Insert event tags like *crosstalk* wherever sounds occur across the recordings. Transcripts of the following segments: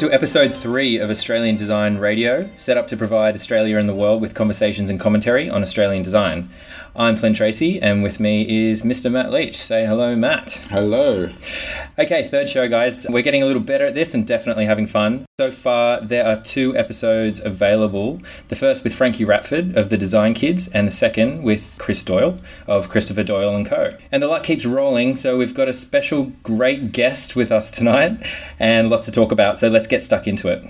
To episode three of Australian Design Radio, set up to provide Australia and the world with conversations and commentary on Australian design. I'm Flynn Tracy, and with me is Mr. Matt Leach. Say hello, Matt. Hello. Okay, third show, guys. We're getting a little better at this and definitely having fun. So far, there are two episodes available. The first with Frankie Ratford of the Design Kids, and the second with Chris Doyle of Christopher Doyle and Co. And the luck keeps rolling, so we've got a special great guest with us tonight, and lots to talk about. So let's get stuck into it.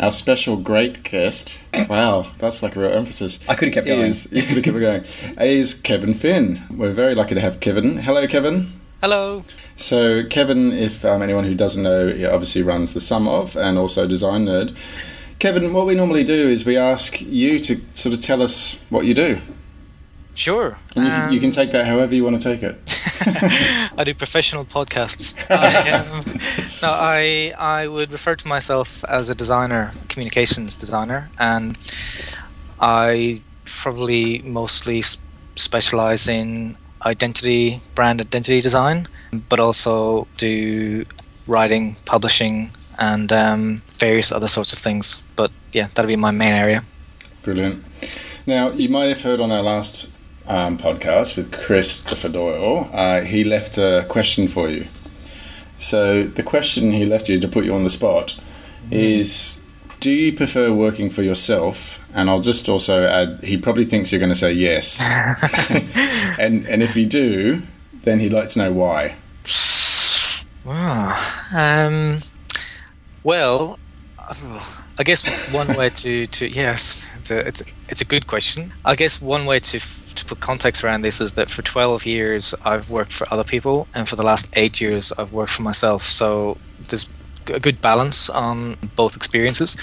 Our special great guest, wow, that's like a real emphasis. I could have kept going. Is, you could have kept going. Is Kevin Finn. We're very lucky to have Kevin. Hello, Kevin. Hello. So, Kevin, if um, anyone who doesn't know, he obviously runs the Sum of and also Design Nerd. Kevin, what we normally do is we ask you to sort of tell us what you do. Sure. And you, um, you can take that however you want to take it. *laughs* I do professional podcasts. *laughs* I, um, no, I I would refer to myself as a designer, communications designer, and I probably mostly specialize in identity, brand identity design, but also do writing, publishing, and um, various other sorts of things. But yeah, that'll be my main area. Brilliant. Now, you might have heard on our last um, podcast with Christopher Doyle, uh, he left a question for you. So the question he left you to put you on the spot mm. is do you prefer working for yourself? And I'll just also add, he probably thinks you're going to say yes. *laughs* and and if you do, then he'd like to know why. Wow. Um, well, I guess one way to, to yes, it's a, it's a, it's a good question. I guess one way to to put context around this is that for 12 years I've worked for other people, and for the last eight years I've worked for myself. So there's a good balance on both experiences.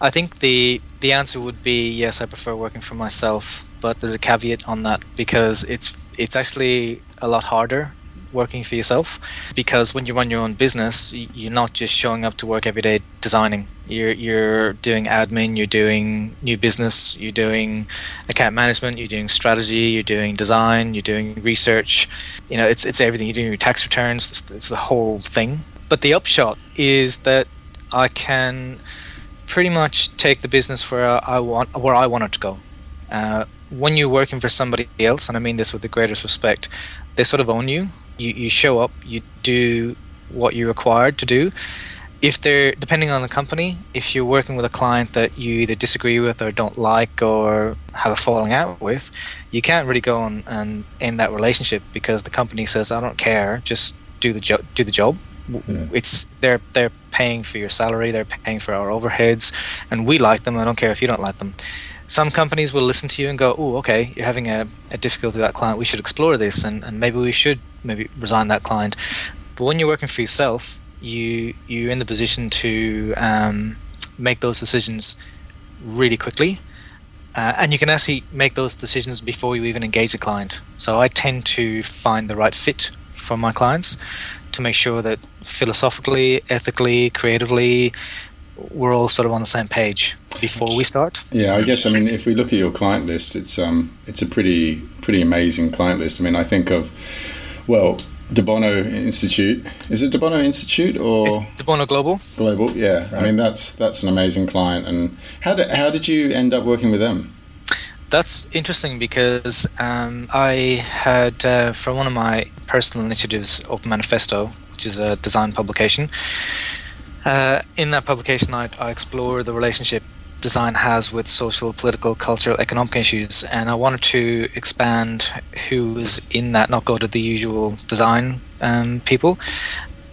I think the the answer would be yes, I prefer working for myself, but there's a caveat on that because it's it's actually a lot harder working for yourself because when you run your own business you're not just showing up to work every day designing. You're you're doing admin you're doing new business you're doing account management you're doing strategy you're doing design you're doing research. You know it's it's everything. You're doing your tax returns. It's, it's the whole thing but the upshot is that I can pretty much take the business where I want where I want it to go uh, when you're working for somebody else, and I mean this with the greatest respect, they sort of own you you, you show up, you do what you're required to do. If they're depending on the company, if you're working with a client that you either disagree with or don't like or have a falling out with, you can't really go on and end that relationship because the company says, "I don't care, just do the job. Do the job." Yeah. It's they're they're paying for your salary, they're paying for our overheads, and we like them. I don't care if you don't like them some companies will listen to you and go, "Oh, okay, you're having a, a difficulty with that client. We should explore this, and, and maybe we should maybe resign that client." But when you're working for yourself, you you're in the position to um, make those decisions really quickly, uh, and you can actually make those decisions before you even engage a client. So I tend to find the right fit for my clients to make sure that philosophically, ethically, creatively, we're all sort of on the same page before we start. Yeah, I guess I mean if we look at your client list, it's um it's a pretty pretty amazing client list. I mean, I think of well, De Bono Institute. Is it De Bono Institute or it's De Bono Global? Global, yeah. Right. I mean, that's that's an amazing client. And how did how did you end up working with them? That's interesting because um, I had uh, for one of my personal initiatives, Open Manifesto, which is a design publication. Uh, in that publication, I, I explore the relationship design has with social, political, cultural, economic issues, and I wanted to expand who was in that, not go to the usual design um, people.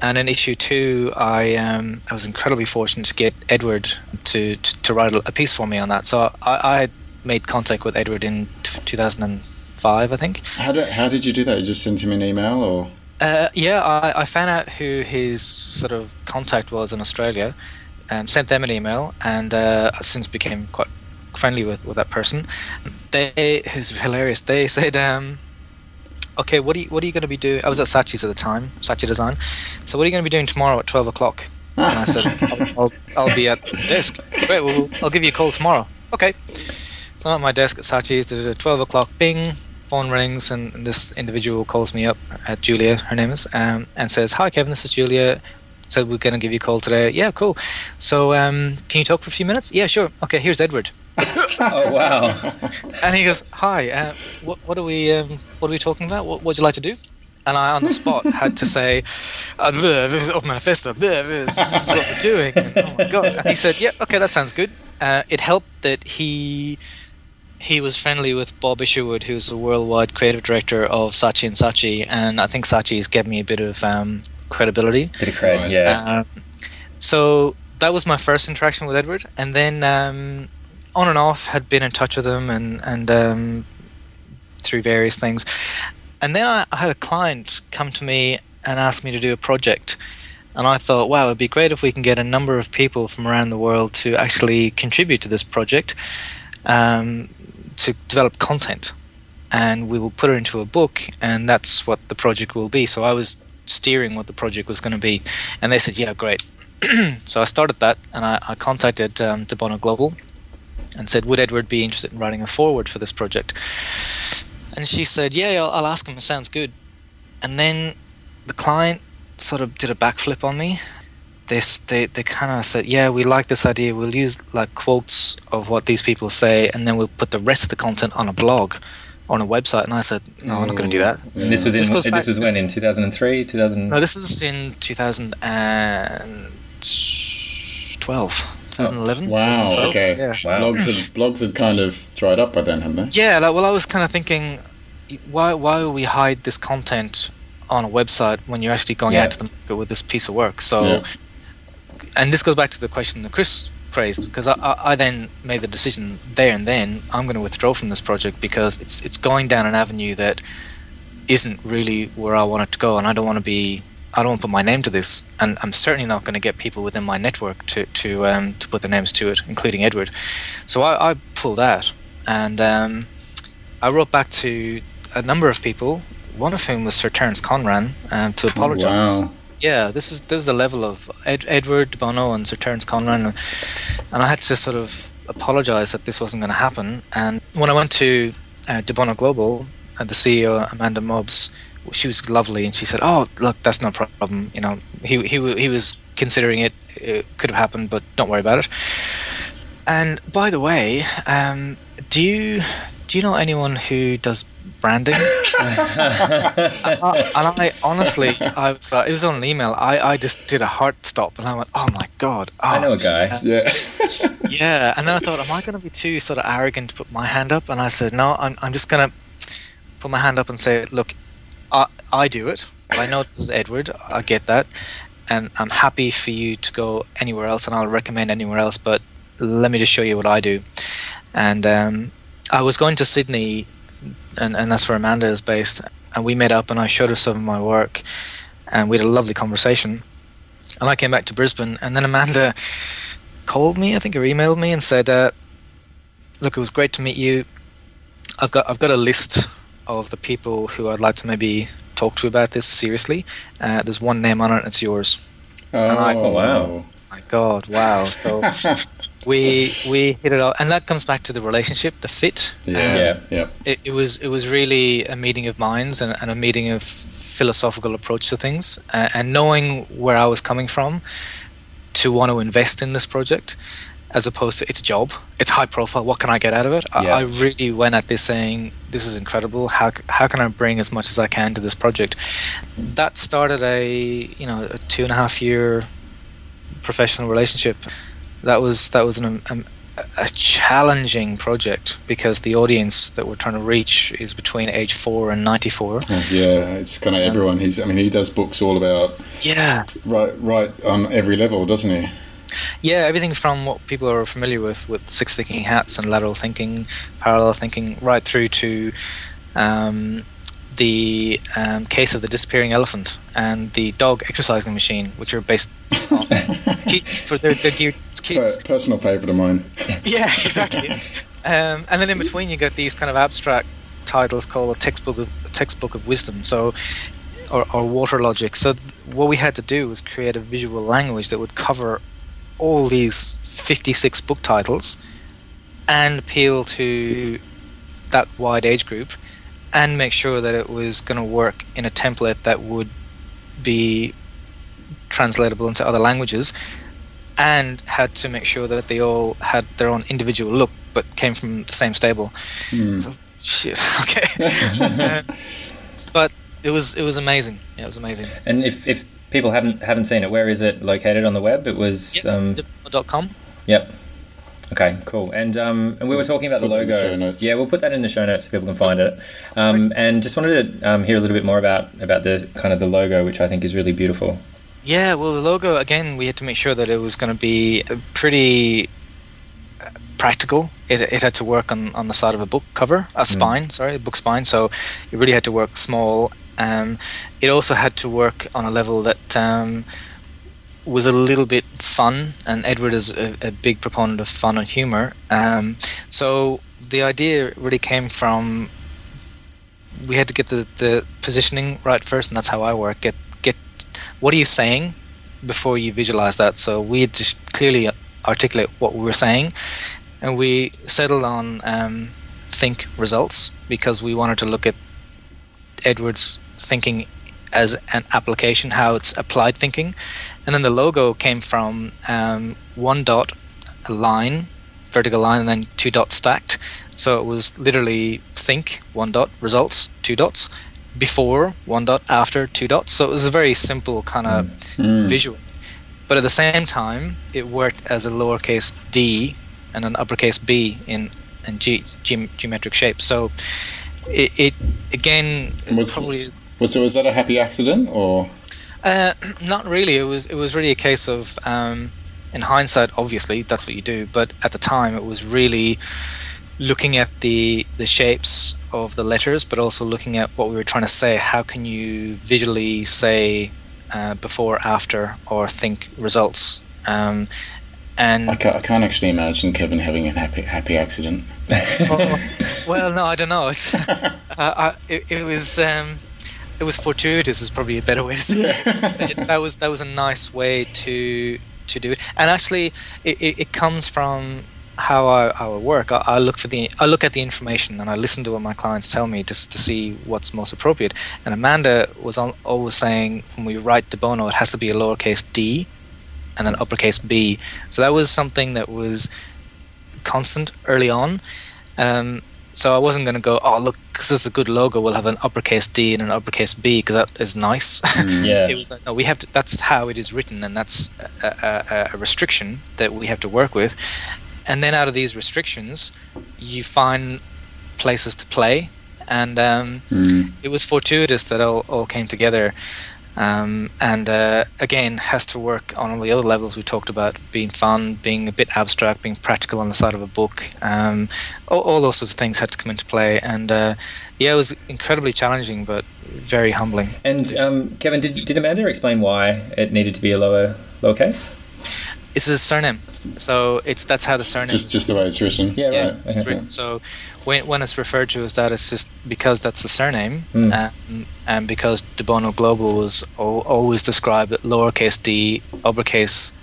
And in issue two, I um, I was incredibly fortunate to get Edward to to, to write a piece for me on that. So I, I made contact with Edward in t- 2005, I think. How did how did you do that? You just sent him an email, or? Uh, yeah, I, I found out who his sort of contact was in Australia, um, sent them an email, and uh, since became quite friendly with, with that person. They is hilarious. They *laughs* said, um, "Okay, what are you what are you going to be doing?" I was at Saatchi's at the time, Saatchi Design. So, what are you going to be doing tomorrow at twelve o'clock? And I said, *laughs* I'll, I'll, I'll, be at the desk. Great, well, I'll give you a call tomorrow. Okay. So I'm at my desk at. At twelve o'clock, bing phone rings and this individual calls me up, uh, Julia, her name is, um, and says, "Hi, Kevin. This is Julia. said we're going to give you a call today. Yeah, cool. So um, can you talk for a few minutes? Yeah, sure. Okay, here's Edward. *laughs* oh wow! *laughs* and he goes, "Hi, uh, what, what are we um, what are we talking about? What would you like to do?" And I, on the spot, had to say, *laughs* uh, "This is Open Manifesto. This is what we're doing." And, oh my god! And he said, "Yeah, okay, that sounds good." Uh, it helped that he he was friendly with Bob Isherwood, who's the worldwide creative director of Saatchi and Saatchi, and I think Saatchi's given me a bit of um, credibility. Bit of cred, Right. yeah. Um, so that was my first interaction with Edward, and then um, on and off had been in touch with him and and um, through various things, and then I, I had a client come to me and ask me to do a project, and I thought, wow, it'd be great if we can get a number of people from around the world to actually contribute to this project, um, to develop content, and we'll put it into a book, and that's what the project will be. So I was steering what the project was going to be, and they said, yeah, great. *clears throat* so I started that, and I, I contacted um, De Bono Global and said, would Edward be interested in writing a forward for this project? And she said, yeah, I'll, I'll ask him. It sounds good. And then the client sort of did a backflip on me. They they, they kind of said, yeah, we like this idea. We'll use like quotes of what these people say, and then we'll put the rest of the content on a blog, on a website. And I said, no, I'm not going to do that. And this was in This this, back- was when in 2003, 2000. No, this is in 2012, 2011. Wow. 2012. Okay. Yeah. Wow. Blogs had blogs had kind of dried up by then, hadn't they? Yeah, like, well, I was kind of thinking, why why would we hide this content on a website when you're actually going Yeah. out to the market with this piece of work? So, Yeah. And this goes back to the question that Chris raised because I, I, I then made the decision there and then I'm going to withdraw from this project because it's it's going down an avenue that isn't really where I want it to go, and I don't want to be. I don't want to put my name to this, and I'm certainly not going to get people within my network to to um, to put their names to it, including Edward. So I, I pulled out, and um, I wrote back to a number of people, one of whom was Sir Terence Conran, um, to apologise. Wow. Yeah, this is this is the level of Ed, Edward Bono and Sir Terence Conran, and, and I had to sort of apologise that this wasn't going to happen. And when I went to uh, De Bono Global, uh, the CEO Amanda Mobbs, she was lovely, and she said, "Oh, look, that's no problem. You know, he he he was considering it. It could have happened, but don't worry about it." And by the way, um, do you do you know anyone who does branding? and, *laughs* I, and I honestly, I was like, it was on an email. I, I just did a heart stop, and I went, "Oh my god!" I oh, know a guy. uh, Yeah. *laughs* *laughs* yeah, and then I thought, am I going to be too sort of arrogant to put my hand up? And I said, no, I'm, I'm just going to put my hand up and say, look, I, I do it. I know this is Edward. I get that. And I'm happy for you to go anywhere else, and I'll recommend anywhere else, but let me just show you what I do. And um, I was going to Sydney, and, and that's where Amanda is based. And we met up, and I showed her some of my work, and we had a lovely conversation. And I came back to Brisbane, and then Amanda called me, I think, or emailed me, and said, uh, "Look, it was great to meet you. I've got I've got a list of the people who I'd like to maybe talk to about this seriously. Uh, there's one name on it, and it's yours. I- Oh, wow. My God, wow! So *laughs* we we hit it off, and that comes back to the relationship, the fit. Yeah. Um, Yeah. Yeah. it, it was it was really a meeting of minds and, and a meeting of philosophical approach to things uh, and knowing where I was coming from to want to invest in this project as opposed to it's a job it's high profile what can I get out of it I, Yeah. I really went at this saying this is incredible how, how can I bring as much as I can to this project that started a you know a two and a half year professional relationship that was that was an, um, a challenging project because the audience that we're trying to reach is between age four and 94. Yeah, it's kind of So- everyone. He's. I mean, he does books all about Yeah, right, right on every level, doesn't he? yeah, everything from what people are familiar with, with six thinking hats and lateral thinking, parallel thinking, right through to um, the um, case of the disappearing elephant and the dog exercising machine, which are based on *laughs* for their, their geared kids. Per- personal favourite of mine. *laughs* yeah, exactly. um, and then in between, you get these kind of abstract titles called a textbook of a textbook of wisdom. So, or, or water logic. So, th- what we had to do was create a visual language that would cover all these 56 book titles and appeal to that wide age group and make sure that it was going to work in a template that would be translatable into other languages, and had to make sure that they all had their own individual look, but came from the same stable. Hmm. So, shit. *laughs* Okay. *laughs* but it was it was amazing. Yeah, it was amazing. And if, if people haven't haven't seen it, where is it located on the web? It was. Um, Dot com. yep. Okay, cool. And um, and we were talking about the Put that in logo. the show notes. Yeah, we'll put that in the show notes so people can find it. Um, and just wanted to um, hear a little bit more about about the kind of the logo, which I think is really beautiful. Yeah, well, the logo again, we had to make sure that it was going to be uh, pretty uh, practical. It, it had to work on, on the side of a book cover, a spine, sorry, a book spine. So it really had to work small. Um, it also had to work on a level that um, was a little bit fun, and Edward is a, a big proponent of fun and humor. Um, so the idea really came from we had to get the, the positioning right first, and that's how I work. Get what are you saying before you visualize that. So we to clearly articulate what we were saying, and we settled on um, think results because we wanted to look at Edward's thinking as an application, how it's applied thinking, and then the logo came from um, one dot, a line, vertical line, and then two dots stacked. So it was literally think one dot results two dots before one dot after two dots. So it was a very simple kind of Mm. visual. But at the same time, it worked as a lowercase d and an uppercase b in in ge- geom- geometric shape. So it, it again Was, probably was, was that a happy accident or? uh, *clears throat* not really. It was it was really a case of um, in hindsight, obviously that's what you do. But at the time, it was really looking at the the shapes of the letters, but also looking at what we were trying to say. How can you visually say uh, before, after, or think results? Um, and I can't, I can't actually imagine Kevin having a happy happy accident. well, well, no, I don't know. It's, *laughs* uh, I, it, it was um, it was fortuitous is probably a better way to say it. It- *laughs* That was that was a nice way to to do it, and actually, it, it, it comes from how I, how I work. I, I look for the I look at the information and I listen to what my clients tell me just to see what's most appropriate. And Amanda was al always saying when we write de bono, it has to be a lowercase d and then uppercase b. So that was something that was constant early on. Um, so I wasn't going to go, oh, look, because this is a good logo, we'll have an uppercase D and an uppercase B because that is nice. *laughs* Yeah. it was like, no, we have to, that's how it is written, and that's a, a, a restriction that we have to work with. And then out of these restrictions, you find places to play. And um, Mm. it was fortuitous that all, all came together. Um, and uh, again, has to work on all the other levels we talked about being fun, being a bit abstract, being practical on the side of a book. Um, all, all those sorts of things had to come into play. And uh, yeah, it was incredibly challenging, but very humbling. And um, Kevin, did, did Amanda explain why it needed to be a lower lowercase? It's his surname. So it's that's how the surname Just just the way it's written. Yeah, Yes, right. it's written. So when, when it's referred to as that, it's just because that's the surname, Mm. um, and because De Bono Global was al- always described lowercase d, uppercase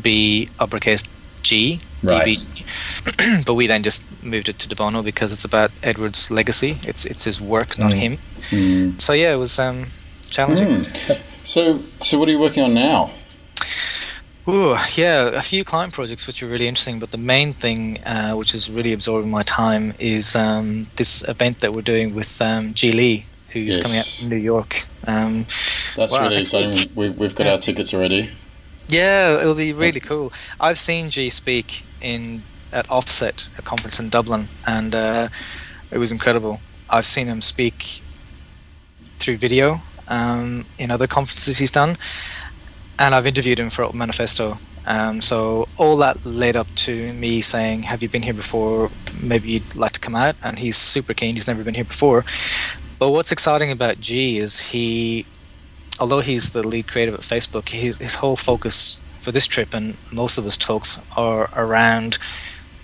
b, uppercase g, Right. DBG. *clears throat* but we then just moved it to De Bono because it's about Edward's legacy. It's it's his work, not Mm. him. Mm. So yeah, it was um, challenging. Mm. So so what are you working on now? Ooh, yeah, a few client projects which are really interesting, but the main thing uh, which is really absorbing my time is um, this event that we're doing with um, Ji Lee, who's Yes. coming out from New York. Um, That's really exciting. We've, we've got Yeah. our tickets already. yeah, it'll be really cool. I've seen Ji speak in at Offset, a conference in Dublin, and uh, it was incredible. I've seen him speak through video um, in other conferences he's done, and I've interviewed him for Open Manifesto. Um, so all that led up to me saying, "Have you been here before? Maybe you'd like to come out." And he's super keen. He's never been here before. But what's exciting about Ji is he, although he's the lead creative at Facebook, his his whole focus for this trip and most of his talks are around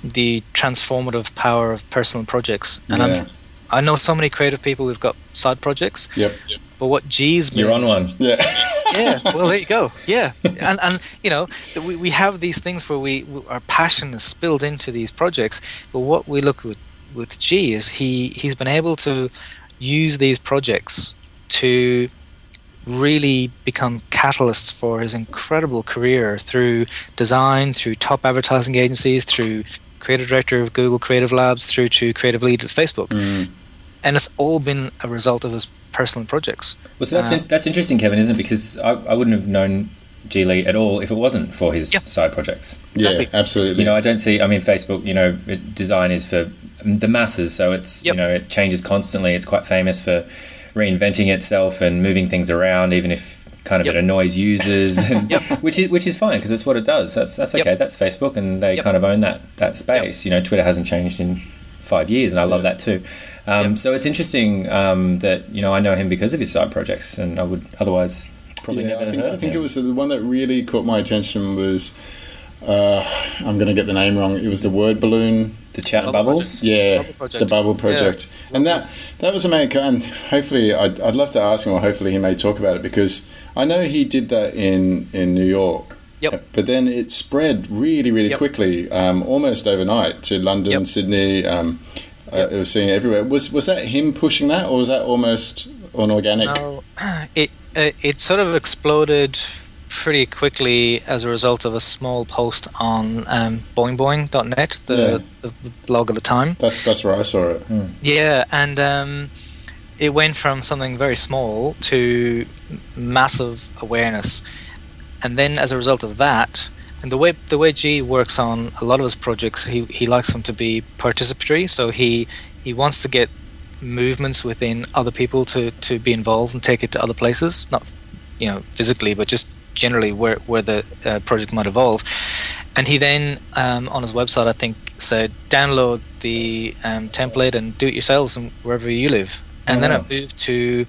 the transformative power of personal projects. And Yeah. I'm I know so many creative people who've got side projects, Yep. but what Ji's been You're on one. *laughs* Yeah. Yeah *laughs* well there you go yeah and and you know we, we have these things where we, we our passion is spilled into these projects but what we look with with Ji is he he's been able to use these projects to really become catalysts for his incredible career through design, through top advertising agencies, through creative director of Google Creative Labs, through to creative lead at Facebook. Mm. And it's all been a result of his personal projects. Well, so that's Uh, in, that's interesting, Kevin, isn't it? Because I, I wouldn't have known Ji Lee at all if it wasn't for his Yeah. side projects. Exactly. Yeah, absolutely. You know, I don't see. I mean, Facebook. You know, it, design is for the masses, so it's Yep. you know it changes constantly. It's quite famous for reinventing itself and moving things around, even if kind of Yep. it annoys users, and, *laughs* Yep. *laughs* which is which is fine because it's what it does. That's that's Yep. okay. That's Facebook, and they Yep. kind of own that that space. You know, Twitter hasn't changed in five years, and I love Yeah. that too. Um, Yep. So it's interesting um, that you know I know him because of his side projects, and I would otherwise probably yeah, never I have think, heard I think him. it was the one that really caught my attention was. Uh, I'm going to get the name wrong. It was the word balloon. the chat Bubble bubbles. Yeah, Bubble the Bubble Project, and that that was amazing. And hopefully, I'd, I'd love to ask him, or hopefully, he may talk about it because I know he did that in in New York. Yep. But then it spread really, really Yep. quickly, um, almost overnight to London, Yep. Sydney. Um, uh, it was seen everywhere. Was was that him pushing that, or was that almost an organic? No, *clears throat* it uh, it sort of exploded pretty quickly as a result of a small post on um, boingboing.net, the, Yeah. the blog of the time. That's that's where I saw it. Yeah, and um, it went from something very small to massive awareness, and then as a result of that, and the way the way Ji works on a lot of his projects, he he likes them to be participatory. So he he wants to get movements within other people to to be involved and take it to other places, not you know physically, but just generally where where the uh, project might evolve. And he then um, on his website, I think, said download the um, template and do it yourselves and wherever you live. And Oh, then wow. it moved to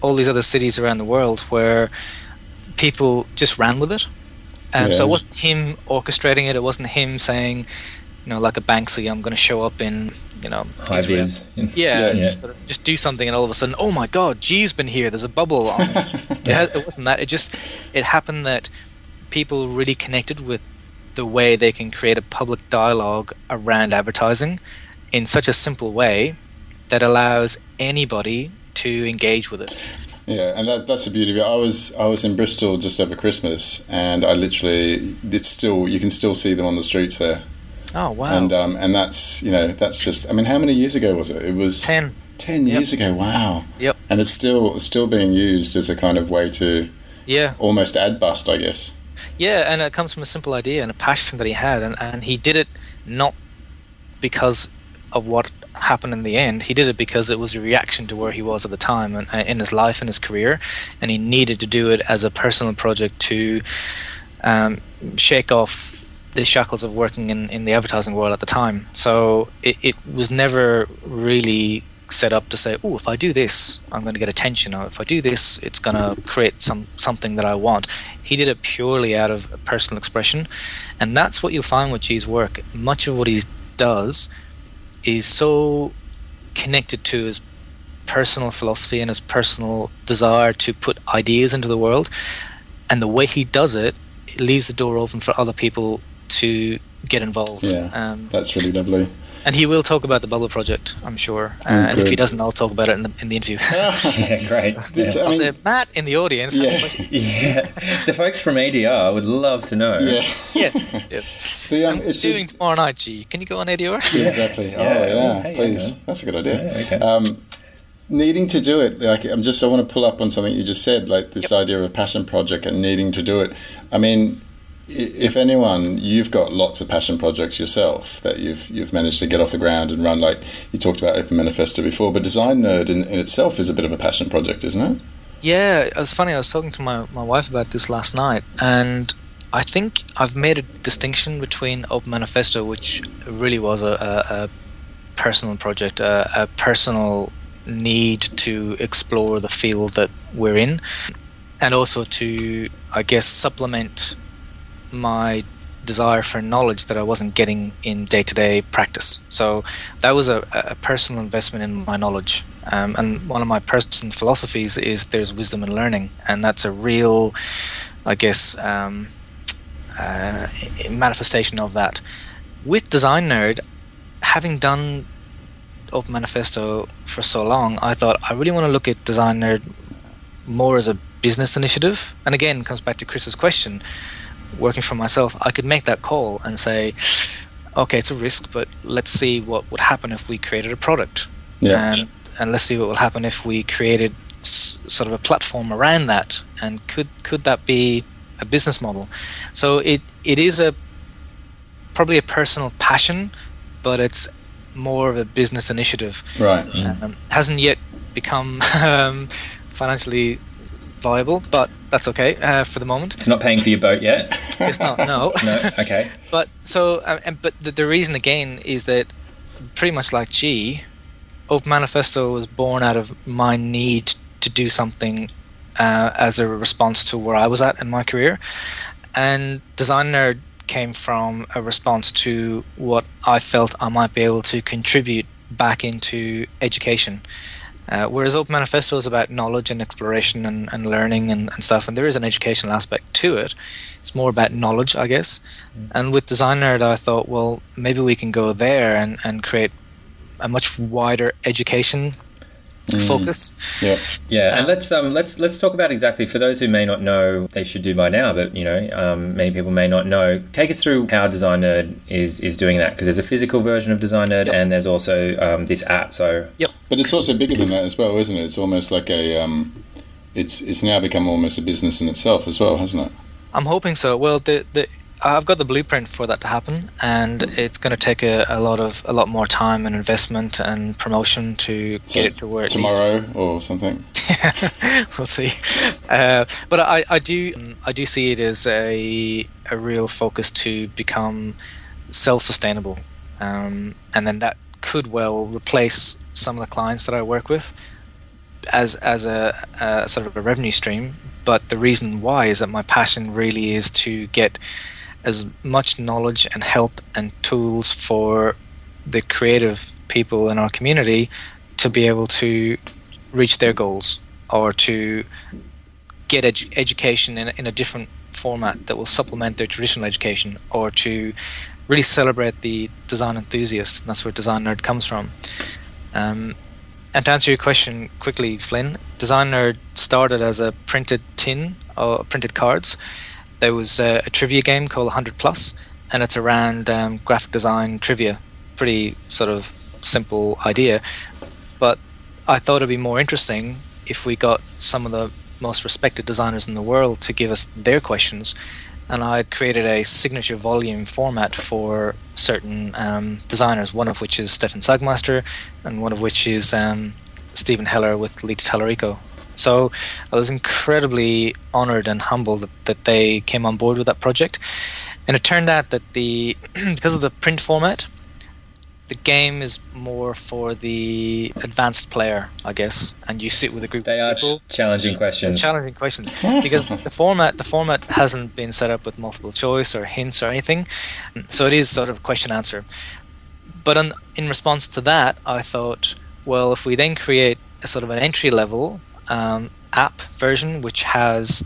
all these other cities around the world where people just ran with it. Um, So it wasn't him orchestrating it. It wasn't him saying, you know, like a Banksy, I'm going to show up in, you know, High Israel. Yeah, *laughs* yeah. Just, sort of just do something, and all of a sudden, oh my God, Ji's been here. There's a bubble on. it, *laughs* it wasn't that. It just it happened that people really connected with the way they can create a public dialogue around advertising in such a simple way that allows anybody to engage with it. Yeah, and that, that's the beauty of it. I was I was in Bristol just over Christmas, and I literally it's still you can still see them on the streets there, Oh wow! and um, and that's you know that's just I mean how many years ago was it? It was Ten. 10 years ago. Wow. Yep. And it's still still being used as a kind of way to Yeah. almost ad bust, I guess. Yeah, and it comes from a simple idea and a passion that he had, and, and he did it not because of what happened in the end. He did it because it was a reaction to where he was at the time and, and in his life and his career, and he needed to do it as a personal project to um, shake off the shackles of working in, in the advertising world at the time. So it, it was never really set up to say, "Oh, if I do this, I'm going to get attention," or "If I do this, it's going to create some something that I want." He did it purely out of personal expression, and that's what you'll find with Ji's work. Much of what he does is so connected to his personal philosophy and his personal desire to put ideas into the world, and the way he does it, it leaves the door open for other people to get involved. Yeah. Um, That's really lovely. And he will talk about the Bubble Project, I'm sure. Uh, Oh, and if he doesn't, I'll talk about it in the, in the interview. *laughs* yeah, *laughs* great. This- yeah. I I'll mean- say, Matt in the audience. has a Yeah. *laughs* Yeah. the folks from ADR would love to know. Yeah. yes, yes. The, um, I'm it's doing tomorrow night, Ji. Can you go on ADR? Yeah, exactly. Yeah. Oh, yeah. Hey, Please. yeah. That's a good idea. Yeah, okay. Um, needing to do it, like I'm just, I want to pull up on something you just said, like this idea of a passion project and needing to do it. I mean, i- if anyone, you've got lots of passion projects yourself that you've you've managed to get off the ground and run. Like you talked about Open Manifesto before, but Design Nerd in, in itself is a bit of a passion project, isn't it? Yeah, it was funny. I was talking to my, my wife about this last night, and I think I've made a distinction between Open Manifesto, which really was a, a, a personal project, a, a personal need to explore the field that we're in, and also to, I guess, supplement my desire for knowledge that I wasn't getting in day to day practice. So that was a, a personal investment in my knowledge. Um, and one of my personal philosophies is there's wisdom in learning, and that's a real, I guess, um, uh, manifestation of that. With Design Nerd, having done Open Manifesto for so long, I thought I really want to look at Design Nerd more as a business initiative. And again, comes back to Chris's question. Working for myself, I could make that call and say, okay, it's a risk, but let's see what would happen if we created a product. Yeah. And, and let's see what will happen if we created s- sort of a platform around that. And could could that be a business model? So it it is a probably a personal passion, but it's more of a business initiative. Right. Um, hasn't yet become *laughs* um, financially viable, but that's okay uh, for the moment. It's not paying for your boat yet. It's not, no. *laughs* No. Okay. *laughs* But so, uh, and but the, the reason again is that pretty much like Ji, Open Manifesto was born out of my need to do something uh, as a response to where I was at in my career, and Design Nerd came from a response to what I felt I might be able to contribute back into education. Uh, whereas Open Manifesto is about knowledge and exploration and, and learning and, and stuff, and there is an educational aspect to it. It's more about knowledge, I guess. And with Design Nerd, I thought, well, maybe we can go there and, and create a much wider education focus. Yeah. Yeah, and let's um let's let's talk about exactly for those who may not know they should do by now, but you know um, many people may not know. Take us through how Design Nerd is is doing that because there's a physical version of Design Nerd Yep. and there's also um, this app. So yeah. But it's also bigger than that as well, isn't it? It's almost like a. Um, it's it's now become almost a business in itself as well, hasn't it? I'm hoping so. Well, the the I've got the blueprint for that to happen, and it's going to take a, a lot of a lot more time and investment and promotion to So get it to where it to tomorrow or something. *laughs* we'll see. Uh, but I, I do I do see it as a a real focus to become self-sustainable, um, and then that could well replace some of the clients that I work with as as a, a sort of a revenue stream. But the reason why is that my passion really is to get as much knowledge and help and tools for the creative people in our community to be able to reach their goals or to get edu- education in, a- in a different format that will supplement their traditional education or to really celebrate the design enthusiast. That's where Design Nerd comes from. Um, and to answer your question quickly, Flynn, Design Nerd started as a printed tin or printed cards. There was a, a trivia game called 100 Plus, and it's around um, graphic design trivia. Pretty sort of simple idea, but I thought it'd be more interesting if we got some of the most respected designers in the world to give us their questions. And I created a signature volume format for certain um, designers, one of which is Stefan Sagmeister, and one of which is um, Steven Heller with Lita Talarico. So I was incredibly honored and humbled that, that they came on board with that project. And it turned out that the *clears throat* because of the print format, the game is more for the advanced player, I guess, and you sit with a group they of are people. challenging questions. Challenging questions because *laughs* the format the format hasn't been set up with multiple choice or hints or anything, so it is sort of question answer. But on, in response to that, I thought, well, if we then create a sort of an entry level um, app version which has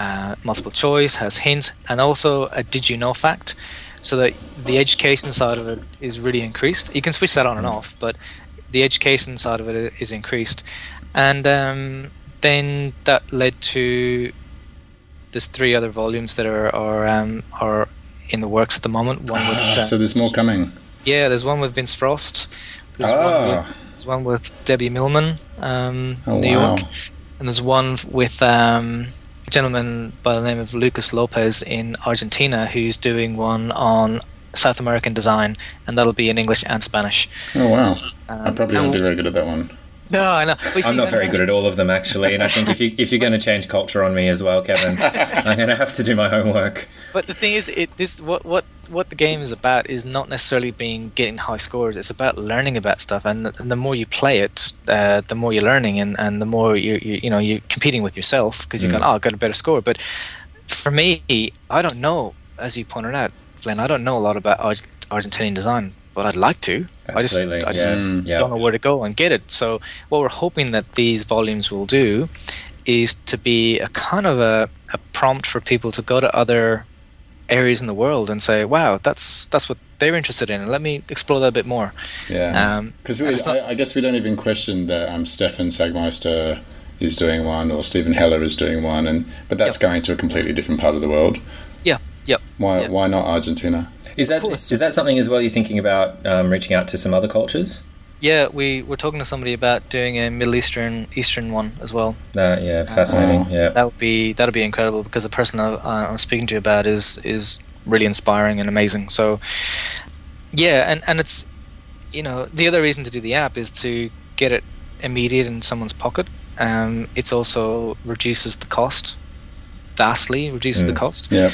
uh, multiple choice, has hints, and also a did you know fact, so that the education side of it is really increased. You can switch that on and off, but the education side of it is increased, and um, then that led to there's three other volumes that are are um, are in the works at the moment. One with Ah, so there's more coming. yeah, there's one with Vince Frost. There's, Ah. There's one with Debbie Millman, um, Oh, New wow. York, and there's one with um, a gentleman by the name of Lucas Lopez in Argentina who's doing one on South American design, and that'll be in English and Spanish. Oh wow! I Um, probably won't be very good at that one. No, I know. You I'm not very good at all of them actually, and I think if you if you're going to change culture on me as well, Kevin, *laughs* I'm going to have to do my homework. But the thing is, it this what what what the game is about is not necessarily being getting high scores. It's about learning about stuff, and the, and the more you play it, uh, the more you're learning, and, and the more you you you know you're competing with yourself because you're Mm. going, oh, I got a better score. But for me, I don't know, as you pointed out, Flynn, I don't know a lot about Arg- Argentinian design, but I'd like to. Absolutely, I just, I just yeah, Mm. don't know where to go and get it. So what we're hoping that these volumes will do is to be a kind of a, a prompt for people to go to other areas in the world and say, "Wow, that's that's what they're interested in, and let me explore that a bit more." Yeah, Um, because not- I, I guess we don't even question that um, Stefan Sagmeister is doing one, or Steven Heller is doing one, and but that's Yep. going to a completely different part of the world. Yeah, yep. Why Yep. why not Argentina? Is that is that something as well you're thinking about um, reaching out to some other cultures? Yeah, we were talking to somebody about doing a Middle Eastern Eastern one as well. Uh, yeah, fascinating. Oh. yeah. That would be that would be incredible because the person I, uh, I'm speaking to about is is really inspiring and amazing. So yeah, and and it's you know the other reason to do the app is to get it immediate in someone's pocket. Um, it's also reduces the cost vastly reduces the Mm. cost Yeah.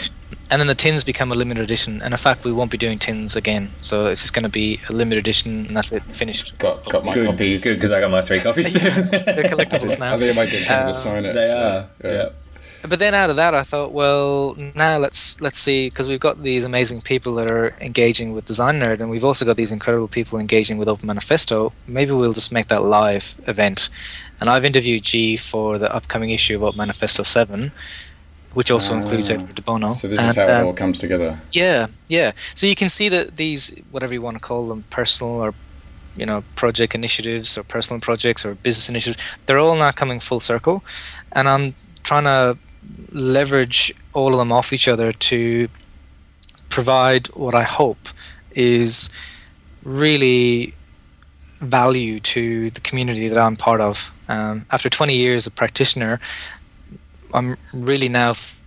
And then the tins become a limited edition and in fact we won't be doing tins again so it's just going to be a limited edition and that's it finished Got got my good, copies. good because I got my three copies. *laughs* They're collectibles *laughs* now I think I might get Kevin Uh, to sign it. they so, are. Yeah. but then out of that i thought well now let's let's see because we've got these amazing people that are engaging with design nerd and we've also got these incredible people engaging with open manifesto maybe we'll just make that live event and i've interviewed Ji for the upcoming issue of open manifesto 7 which also includes Ah. edward de bono So this is And, how it um, all comes together. yeah, yeah. So you can see that these, whatever you want to call them, personal or you know, project initiatives or personal projects or business initiatives, they're all now coming full circle, and I'm trying to leverage all of them off each other to provide what I hope is really value to the community that I'm part of. Um, after 20 years as a practitioner, I'm really now f-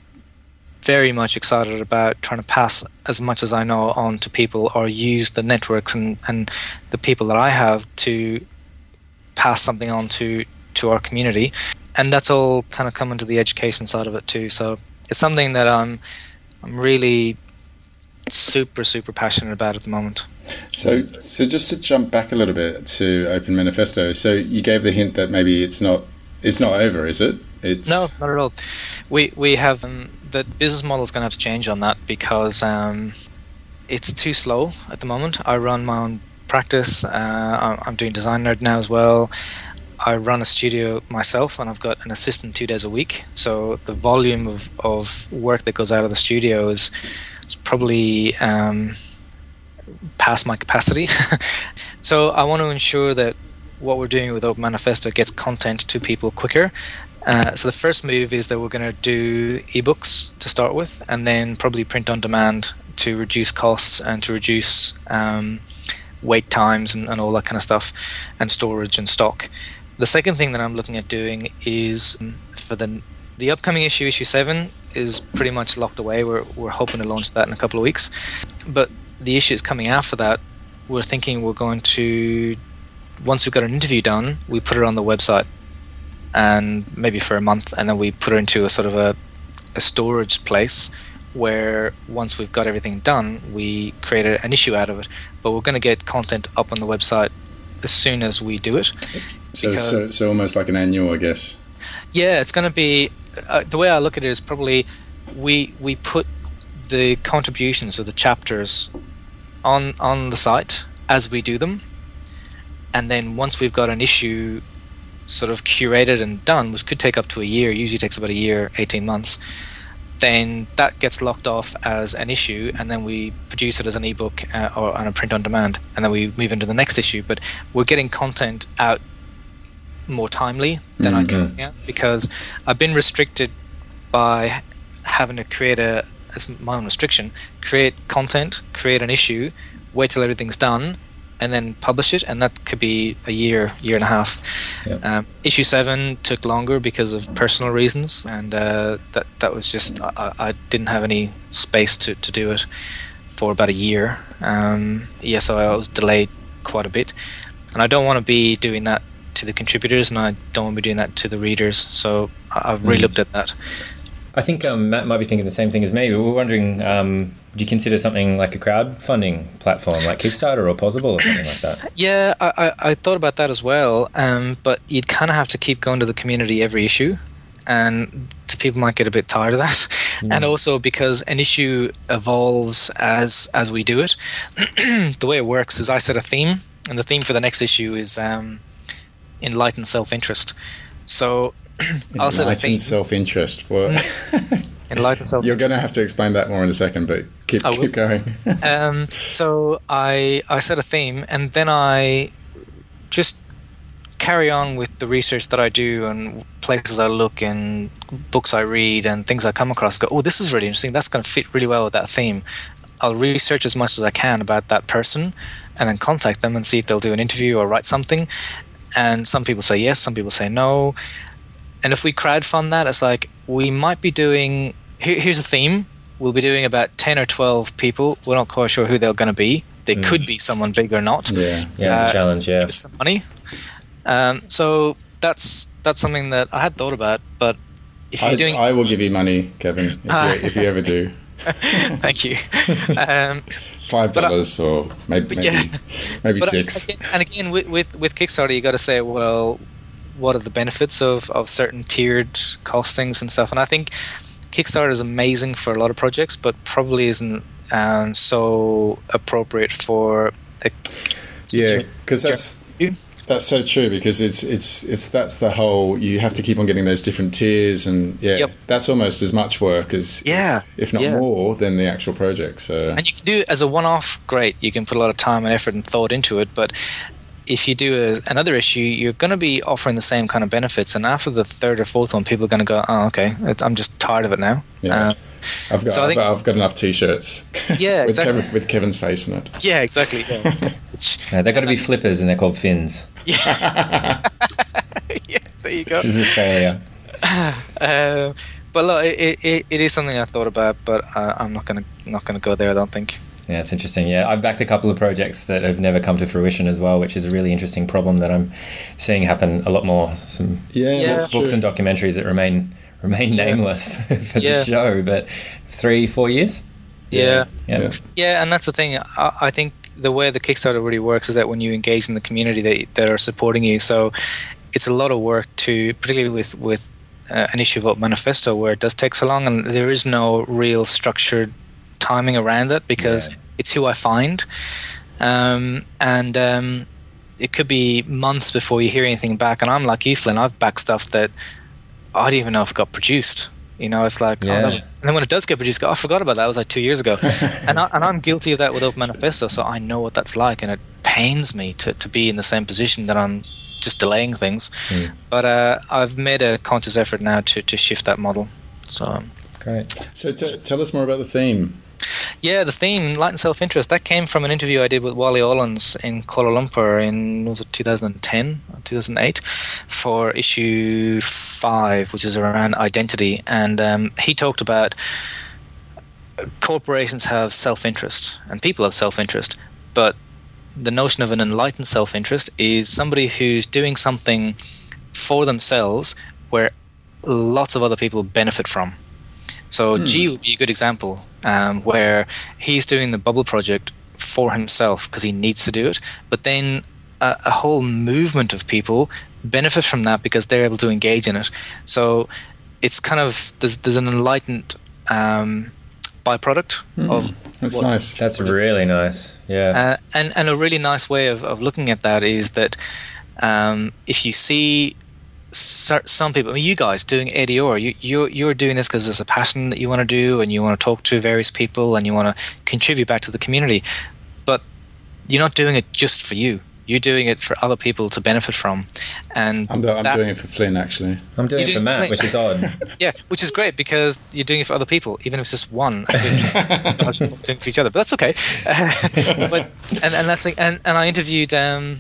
very much excited about trying to pass as much as I know on to people or use the networks and, and the people that I have to pass something on to, to our community. And that's all kind of coming to the education side of it too. So it's something that I'm I'm really super, super passionate about at the moment. So so just to jump back a little bit to Open Manifesto. So you gave the hint that maybe it's not it's not over, is it? It's No, not at all. We we have um, the business model is going to have to change on that because um, it's too slow at the moment. I run my own practice. Uh, I'm- doing design nerd now as well. I run a studio myself, and I've got an assistant two days a week. So the volume of, of work that goes out of the studio is, is probably um, past my capacity. *laughs* so I want to ensure that what we're doing with Open Manifesto gets content to people quicker. Uh, so the first move is that we're going to do ebooks to start with, and then probably print on demand to reduce costs and to reduce um, wait times and, and all that kind of stuff, and storage and stock. The second thing that I'm looking at doing is um, for the the upcoming issue, issue seven, is pretty much locked away. We're we're hoping to launch that in a couple of weeks, but the issues coming after that, we're thinking we're going to once we've got an interview done, we put it on the website, and maybe for a month, and then we put it into a sort of a, a storage place where once we've got everything done, we create a, an issue out of it. But we're going to get content up on the website as soon as we do it. so, because- so almost like an annual, I guess. Yeah, it's going to be uh, the way I look at it is probably we we put the contributions of the chapters on on the site as we do them, and then once we've got an issue sort of curated and done, which could take up to a year, usually takes about a year, eighteen months. Then that gets locked off as an issue, and then we produce it as an ebook uh, or on a print on demand, and then we move into the next issue. But we're getting content out more timely than I can Mhm. yeah, because I've been restricted by having to create a as my own restriction create content create an issue wait till everything's done and then publish it and that could be a year year and a half Yep. um, issue 7 took longer because of personal reasons and uh, that that was just I, I didn't have any space to, to do it for about a year um, yeah so I was delayed quite a bit and I don't want to be doing that to the contributors and I don't want to be doing that to the readers so I- I've really Mm. looked at that I think um, Matt might be thinking the same thing as me. But we're wondering, um, do you consider something like a crowdfunding platform, like Kickstarter or Pozible or something like that? *laughs* Yeah, I, I, I thought about that as well. Um, but you'd kind of have to keep going to the community every issue, and people might get a bit tired of that. *laughs* And also because an issue evolves as as we do it. *clears throat* the way it works is I set a theme, and the theme for the next issue is um, enlightened self-interest. So *clears throat* I'll set a Enlightened theme. self-interest. Well, *laughs* Self. you're going to have to explain that more in a second, but keep keep going. *laughs* um, so I I set a theme, and then I just carry on with the research that I do and places I look and books I read and things I come across go, oh, this is really interesting. That's going to fit really well with that theme. I'll research as much as I can about that person and then contact them and see if they'll do an interview or write something. And some people say yes, some people say no. And if we crowdfund that, it's like we might be doing. Here, here's a theme. We'll be doing about ten or twelve people. We're not quite sure who they're going to be. They Mm. could be someone big or not. Yeah. Yeah, it's Uh, a challenge. Yeah. Some money. Um, so that's that's something that I had thought about. But if you're I, doing, I will give you money, Kevin, if, you, *laughs* if you ever do. *laughs* thank you. *laughs* um, Five dollars or maybe maybe, Yeah. maybe six. Again, and again, with, with with Kickstarter, you got to say, well, what are the benefits of of certain tiered costings and stuff? And I think Kickstarter is amazing for a lot of projects, but probably isn't um, so appropriate for. A, Yeah, because that's that's so true. Because it's it's it's that's the whole. You have to keep on getting those different tiers, and yeah, Yep. that's almost as much work as Yeah, if not yeah. more than the actual project. So and you can do it as a one-off. Great, you can put a lot of time and effort and thought into it, but. If you do a, another issue, you're going to be offering the same kind of benefits, and after the third or fourth one, people are going to go, "Oh, okay, it- I'm just tired of it now." Yeah. Uh, I've got so I I've, think- got, I've got enough T-shirts. *laughs* Yeah, with exactly. Kevin, with Kevin's face in it. Yeah, exactly. Yeah. *laughs* Which, Yeah, they've got to be flippers and they're called fins. *laughs* yeah. yeah, there you go. This is Australia. *sighs* Uh, but look, it, it, it is something I thought about, but uh, I'm not gonna not gonna go there. I don't think. Yeah, it's interesting. Yeah, I've backed a couple of projects that have never come to fruition as well, which is a really interesting problem that I'm seeing happen a lot more. Some Yeah, Yeah. that's books and documentaries that remain remain Yeah. nameless *laughs* for Yeah. the show, but three, four years. Yeah, Yeah, Yeah. yeah, and that's the thing. I, I think the way the Kickstarter really works is that when you engage in the community that that are supporting you, so it's a lot of work to, particularly with with uh, an issue about manifesto where it does take so long, and there is no real structured timing around it because Yeah. it's who I find, um, and um, it could be months before you hear anything back. And I'm like you, Flynn. I've backed stuff that I don't even know if it got produced. You know, it's like, oh, Yeah. that was, and then when it does get produced, go, oh, I forgot about that. It was like two years ago, *laughs* and I, and I'm guilty of that with Open Manifesto, so I know what that's like, and it pains me to, to be in the same position that I'm just delaying things. Mm. But uh, I've made a conscious effort now to, to shift that model. So um, great. So t- tell us more about the theme. Yeah, the theme and self interest that came from an interview I did with Wally Olins in Kuala Lumpur in was it 2010 or 2008 for issue five, which is around identity, and um, he talked about corporations have self interest and people have self interest, but the notion of an enlightened self interest is somebody who's doing something for themselves where lots of other people benefit from. So Ji would be a good example um, where he's doing the bubble project for himself because he needs to do it, but then a, a whole movement of people benefit from that because they're able to engage in it. So it's kind of there's, there's an enlightened um, byproduct of That's what's- nice. That's really nice. Yeah. uh, and and a really nice way of, of looking at that is that um, if you see cer- some people, I mean, you guys doing ADR, you you're, you're doing this because there's a passion that you want to do, and you want to talk to various people, and you want to contribute back to the community, but you're not doing it just for you. You're doing it for other people to benefit from, and I'm, do- I'm that- doing it for Flynn, actually. I'm doing you it for do Matt, think- which is odd. *laughs* yeah, which is great because you're doing it for other people, even if it's just one. *laughs* Doing it for each other, but that's okay. *laughs* but and, and that's like, and, and I interviewed um,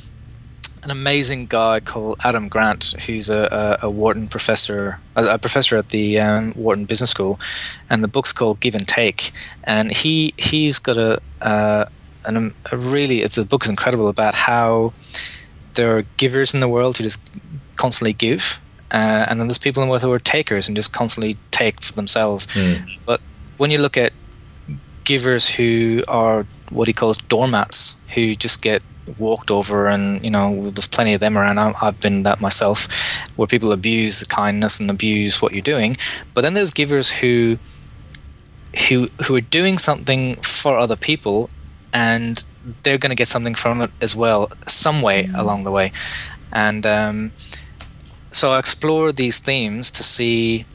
an amazing guy called Adam Grant, who's a, a, a Wharton professor, a, a professor at the um, Wharton Business School, and the book's called Give and Take, and he he's got a. Uh, and um, a really, it's the book is incredible about how there are givers in the world who just constantly give, uh, and then there's people in the world who are takers and just constantly take for themselves. Mm. But when you look at givers who are what he calls doormats, who just get walked over, and you know, there's plenty of them around. I- I've been that myself, where people abuse the kindness and abuse what you're doing. But then there's givers who who who are doing something for other people, and they're going to get something from it as well, some way along the way. And um, so I explore these themes to see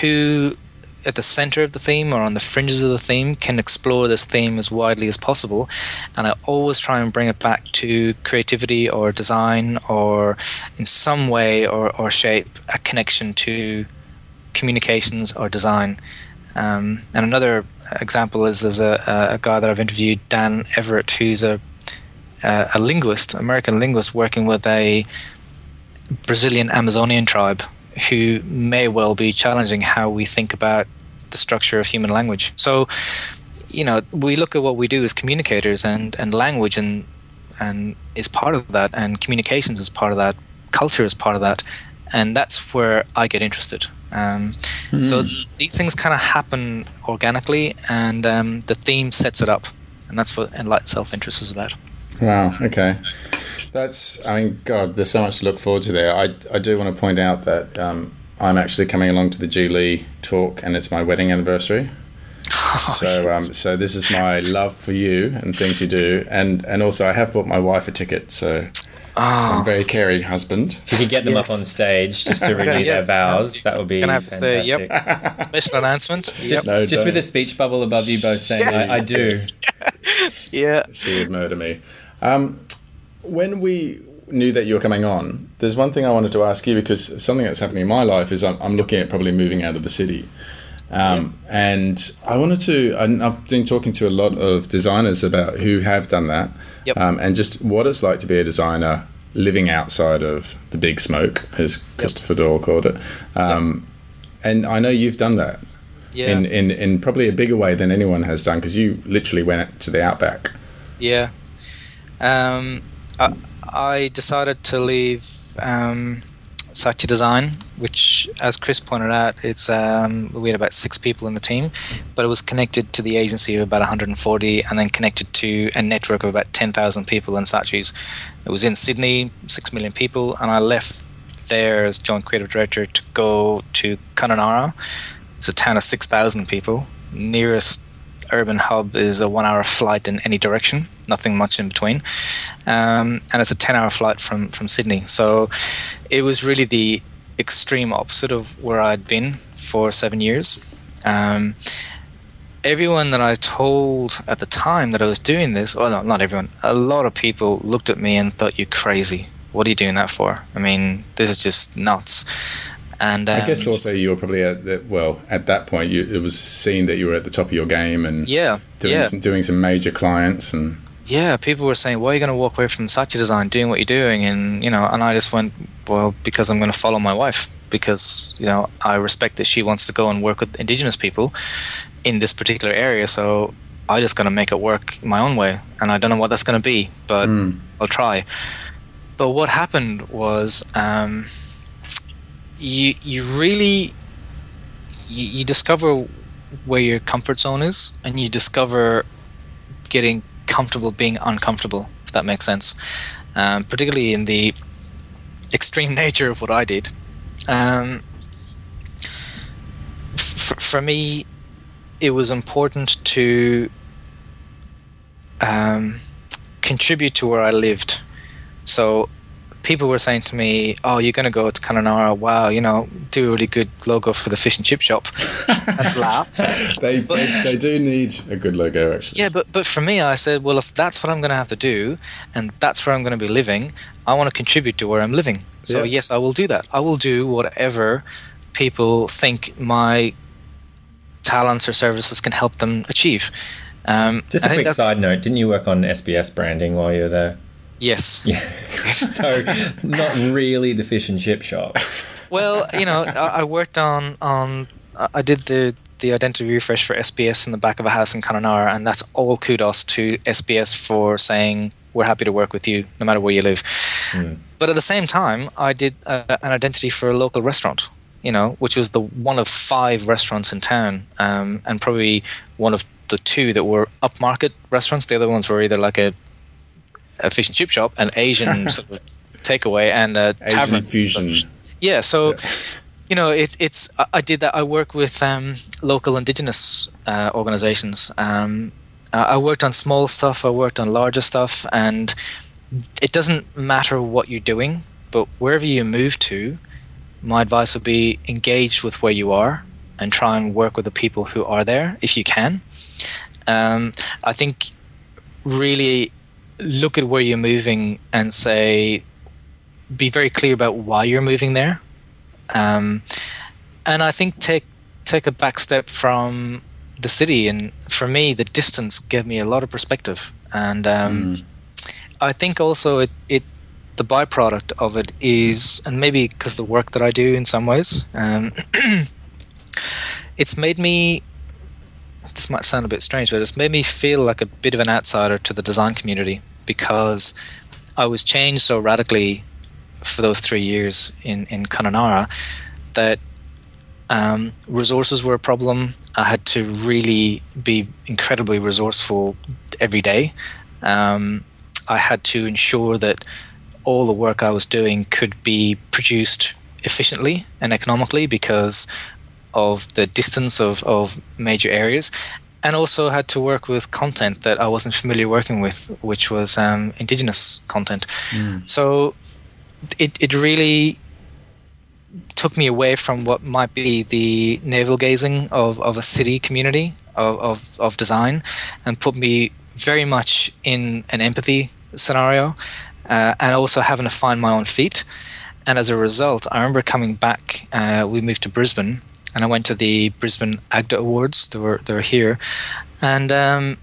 who at the center of the theme or on the fringes of the theme can explore this theme as widely as possible. And I always try and bring it back to creativity or design or in some way or, or shape a connection to communications or design. Um, and another example is there's a, a guy that I've interviewed, Dan Everett, who's a, a linguist, American linguist, working with a Brazilian Amazonian tribe who may well be challenging how we think about the structure of human language. So, you know, we look at what we do as communicators, and, and language and and is part of that, and communications is part of that, culture is part of that, and that's where I get interested. Um, mm. So these things kind of happen organically, and um, the theme sets it up, and that's what Enlightened Self Interest is about. Wow. Okay. That's. I mean, God, there's so much to look forward to there. I I do want to point out that um, I'm actually coming along to the Ji Lee talk, and it's my wedding anniversary. Oh, *laughs* so um, so this is my love for you and things you do, and and also I have bought my wife a ticket, so Oh. So I'm very caring husband. If you could get them yes. up on stage just to *laughs* renew yeah, their vows, that would be. Gonna have fantastic. to say, yep. Special announcement. Just, no, just with a speech bubble above you both saying, I, I do. *laughs* yeah. She would murder me. Um, when we knew that you were coming on, there's one thing I wanted to ask you because something that's happening in my life is I'm, I'm looking at probably moving out of the city. Um. And I wanted to, I've been talking to a lot of designers about who have done that yep. um, and just what it's like to be a designer living outside of the big smoke, as Christopher yep. Doyle called it. Um, yep. And I know you've done that yeah. in, in, in probably a bigger way than anyone has done because you literally went to the outback. Yeah. Um, I, decided to leave um, Saatchi Design, which, as Chris pointed out, it's um, we had about six people in the team, but it was connected to the agency of about 140, and then connected to a network of about 10,000 people in Saatchi's. It was in Sydney, six million people, and I left there as joint creative director to go to Kununurra. It's a town of 6,000 people. Nearest urban hub is a one-hour flight in any direction, nothing much in between, um, and it's a ten-hour flight from from Sydney. So it was really the extreme opposite of where I'd been for seven years. Um, everyone that I told at the time that I was doing this, well, no, not everyone, a lot of people looked at me and thought, you crazy. What are you doing that for? I mean, this is just nuts. And um, I guess also you were probably at the, well at that point. You, it was seen that you were at the top of your game and yeah, doing yeah. Some, doing some major clients and yeah, people were saying, "Why are you going to walk away from Saatchi Design, doing what you're doing?" And you know, and I just went, "Well, because I'm going to follow my wife because you know I respect that she wants to go and work with Indigenous people in this particular area, so I just going to make it work my own way, and I don't know what that's going to be, but mm. I'll try." But what happened was. Um, you you really you, you discover where your comfort zone is, and you discover getting comfortable being uncomfortable. If that makes sense, um, particularly in the extreme *laughs* nature of what I did. Um, f- for me, it was important to um, contribute to where I lived. So people were saying to me, "Oh, you're going to go to Kununurra? Wow, you know, do a really good logo for the fish and chip shop." *laughs* and laugh. they, but, they, they do need a good logo, actually. Yeah, but but for me, I said, well, if that's what I'm going to have to do, and that's where I'm going to be living, I want to contribute to where I'm living. So yeah. yes, I will do that. I will do whatever people think my talents or services can help them achieve. Um, Just a quick side note: Didn't you work on SBS branding while you were there? Yes. Yeah. *laughs* so not really the fish and chip shop. Well, you know, I, I, worked on on I did the the identity refresh for SBS in the back of a house in Kununurra, and that's all kudos to SBS for saying we're happy to work with you no matter where you live. Mm. But at the same time, I did uh, an identity for a local restaurant. You know, which was the one of five restaurants in town, um, and probably one of the two that were upmarket restaurants. The other ones were either like a a fish and chip shop, an Asian *laughs* sort of takeaway, and a Asian tavern. fusion. Yeah, so. Yeah. You know, it, it's. I did that. I work with um, local indigenous uh, organizations. Um, I worked on small stuff. I worked on larger stuff, and it doesn't matter what you're doing, but wherever you move to, my advice would be engage with where you are and try and work with the people who are there if you can. Um, I think really look at where you're moving and say, be very clear about why you're moving there. Um, and I think take take a back step from the city. And for me, the distance gave me a lot of perspective. And um, mm. I think also it, it the byproduct of it is, and maybe because the work that I do in some ways, um, *clears throat* it's made me. This might sound a bit strange, but it's made me feel like a bit of an outsider to the design community because I was changed so radically for those three years in in Kununurra that um, resources were a problem. I had to really be incredibly resourceful every day. Um, I had to ensure that all the work I was doing could be produced efficiently and economically because of the distance of, of major areas and also had to work with content that I wasn't familiar working with, which was um, indigenous content. Mm. So it, it really took me away from what might be the navel gazing of, of a city community of, of, of design and put me very much in an empathy scenario uh, and also having to find my own feet. And as a result, I remember coming back, uh, we moved to Brisbane and I went to the Brisbane AGDA Awards. They were, they were here. And um,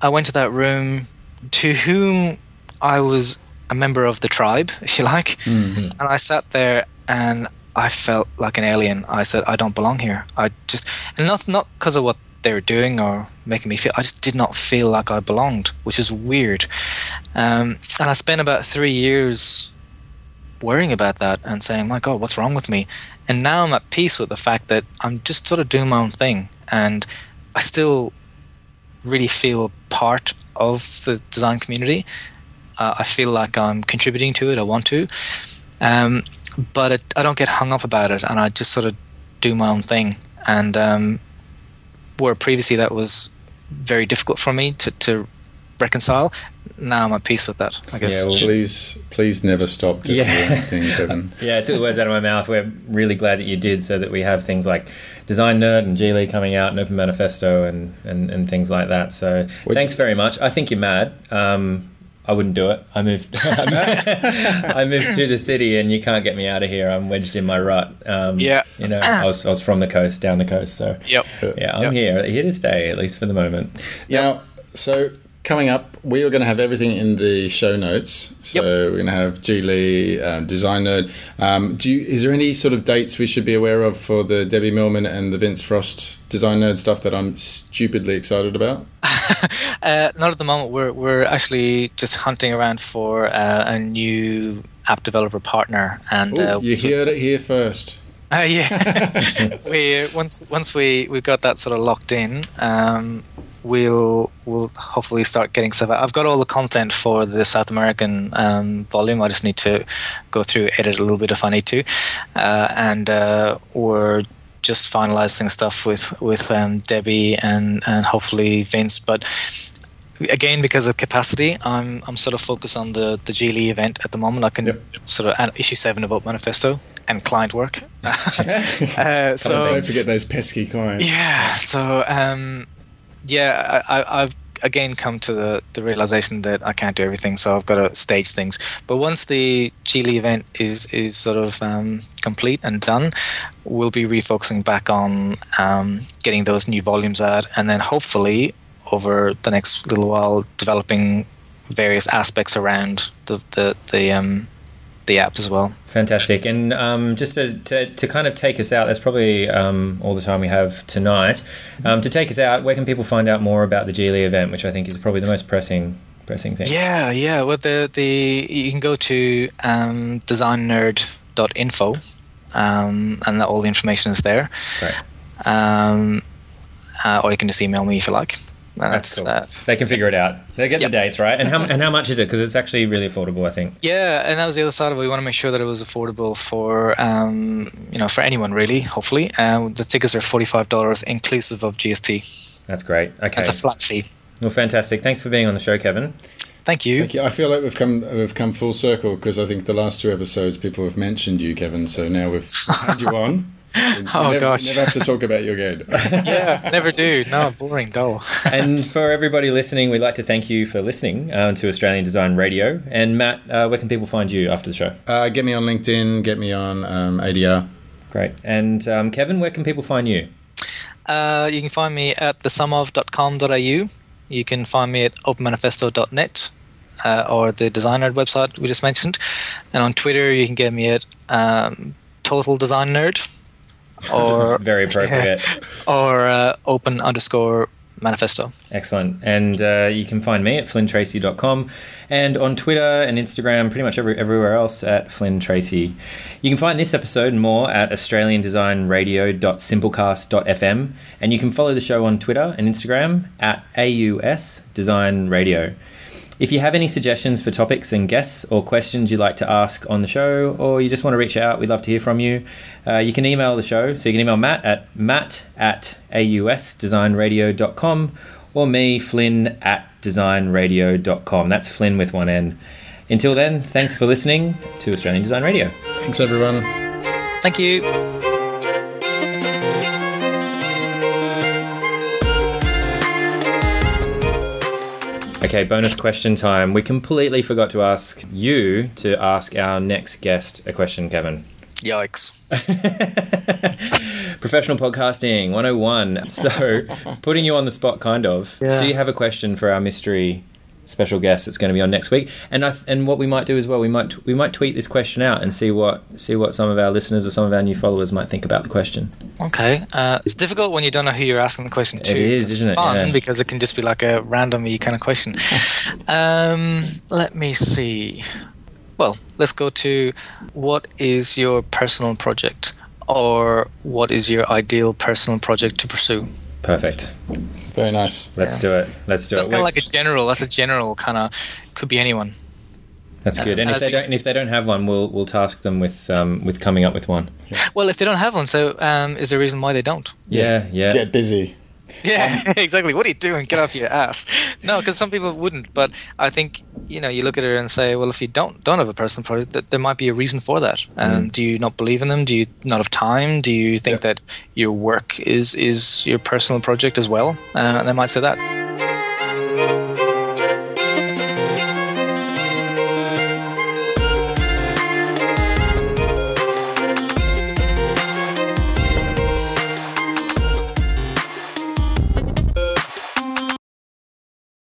I went to that room to whom I was a member of the tribe, *laughs* if you like. Mm-hmm. And I sat there and I felt like an alien. I said, I don't belong here. I just, and not not because of what they were doing or making me feel. I just did not feel like I belonged, which is weird. Um, and I spent about three years worrying about that and saying, "My God, what's wrong with me?" And now I'm at peace with the fact that I'm just sort of doing my own thing, and I still really feel part of the design community. Uh, I feel like I'm contributing to it. I want to. Um, but it, I don't get hung up about it, and I just sort of do my own thing. And um, where previously that was very difficult for me to, to reconcile, now I'm at peace with that. I guess. Yeah, well, please, please never stop doing yeah. thing, Kevin. *laughs* yeah, it took the words out of my mouth. We're really glad that you did, so that we have things like Design Nerd and Ji Lee coming out, and Open Manifesto, and, and, and things like that. So, thanks very much. I think you're mad. Um, I wouldn't do it. I moved. *laughs* *laughs* I moved to the city, and you can't get me out of here. I'm wedged in my rut. Um, yeah. You know, I was, I was from the coast, down the coast. So. Yep. Yeah, I'm yep. here, here to stay at least for the moment. Yep. Now, so coming up, we are going to have everything in the show notes. So yep. we're going to have Ji Lee, um, Design Nerd. Um, do you, is there any sort of dates we should be aware of for the Debbie Millman and the Vince Frost Design Nerd stuff that I'm stupidly excited about? *laughs* uh, not at the moment. We're we're actually just hunting around for uh, a new app developer partner, and Ooh, uh, you heard it here first. *laughs* Uh, yeah, *laughs* we once once we we got that sort of locked in, um, we'll we'll hopefully start getting stuff. I've got all the content for the South American um, volume. I just need to go through edit a little bit if I need to, uh, and uh, we're just finalizing stuff with with um, Debbie and and hopefully Vince, but. Again, because of capacity, I'm I'm sort of focused on the the Ji Lee event at the moment. I can yep. sort of issue seven of Open Manifesto and client work. *laughs* *laughs* uh, so don't forget those pesky clients. Yeah. So um, yeah, I, have again come to the, the realization that I can't do everything, so I've got to stage things. But once the Ji Lee event is is sort of um, complete and done, we'll be refocusing back on um, getting those new volumes out, and then hopefully over the next little while developing various aspects around the the the um, the app as well. Fantastic. And um, just as to, to kind of take us out, that's probably um, all the time we have tonight. Um, to take us out, where can people find out more about the Ji Lee event, which I think is probably the most pressing pressing thing? Yeah, yeah. Well, the the you can go to um, designnerd.info, um, and all the information is there. Right. Um, uh, or you can just email me if you like. That's, cool. Uh, they can figure it out. They get yep. the dates right, and how and how much is it? Because it's actually really affordable, I think. Yeah, and that was the other side of it. We want to make sure that it was affordable for um, you know for anyone really. Hopefully, um, the tickets are forty five dollars inclusive of GST. That's great. Okay, that's a flat fee. Well, fantastic. Thanks for being on the show, Kevin. Thank you. Thank you. I feel like we've come we've come full circle because I think the last two episodes people have mentioned you, Kevin. So now we've had you on. *laughs* Oh, never, gosh. never have to talk about you again. *laughs* yeah, never do. No, boring, dull. *laughs* and for everybody listening, we'd like to thank you for listening um, to Australian Design Radio. And Matt, uh, where can people find you after the show? uh, get me on LinkedIn. Get me on um, ADR. Great. And um, Kevin, where can people find you? Uh, you can find me at thesumo.com.au. You can find me at openmanifesto.net uh, or the Design Nerd website we just mentioned. And on Twitter, you can get me at um, Total Design Nerd *laughs* or Very appropriate. *laughs* or uh, open underscore manifesto. Excellent. And uh, you can find me at flynntracy.com and on Twitter and Instagram, pretty much every, everywhere else at Flynn Tracy. You can find this episode and more at australiandesignradio.simplecast.fm and you can follow the show on Twitter and Instagram at AUS Design Radio. If you have any suggestions for topics and guests or questions you'd like to ask on the show, or you just want to reach out, we'd love to hear from you. Uh, you can email the show. So you can email Matt at matt at ausdesignradio.com or me, Flynn at designradio.com. That's Flynn with one N. Until then, thanks for listening to Australian Design Radio. Thanks, everyone. Thank you. Okay, bonus question time. We completely forgot to ask you to ask our next guest a question, Kevin. Yikes. *laughs* Professional podcasting 101. So, *laughs* putting you on the spot, kind of. Yeah. Do you have a question for our mystery special guest that's going to be on next week? And I, and what we might do as well, we might we might tweet this question out and see what see what some of our listeners or some of our new followers might think about the question. Okay. Uh, it's difficult when you don't know who you're asking the question to. is, it's isn't it? fun Yeah. because it can just be like a random kind of question. *laughs* um, let me see. Well, let's go to what is your personal project or what is your ideal personal project to pursue? Perfect. Very nice. Let's Yeah. do it. Let's do That's it. kind of like a general. That's a general kind of could be anyone. that's good. And if they we- don't and if they don't have one, we'll we'll task them with um, with coming up with one. Well, if they don't have one, so um, is there a reason why they don't? Yeah, yeah. Get busy. Yeah, *laughs* exactly. What are you doing? Get off your ass. No, because some people wouldn't. But I think you know you look at it and say, well, if you don't don't have a personal project, th- there might be a reason for that. Um, Do you not believe in them? Do you not have time? Do you think Yeah. that your work is is your personal project as well? Uh, and they might say that.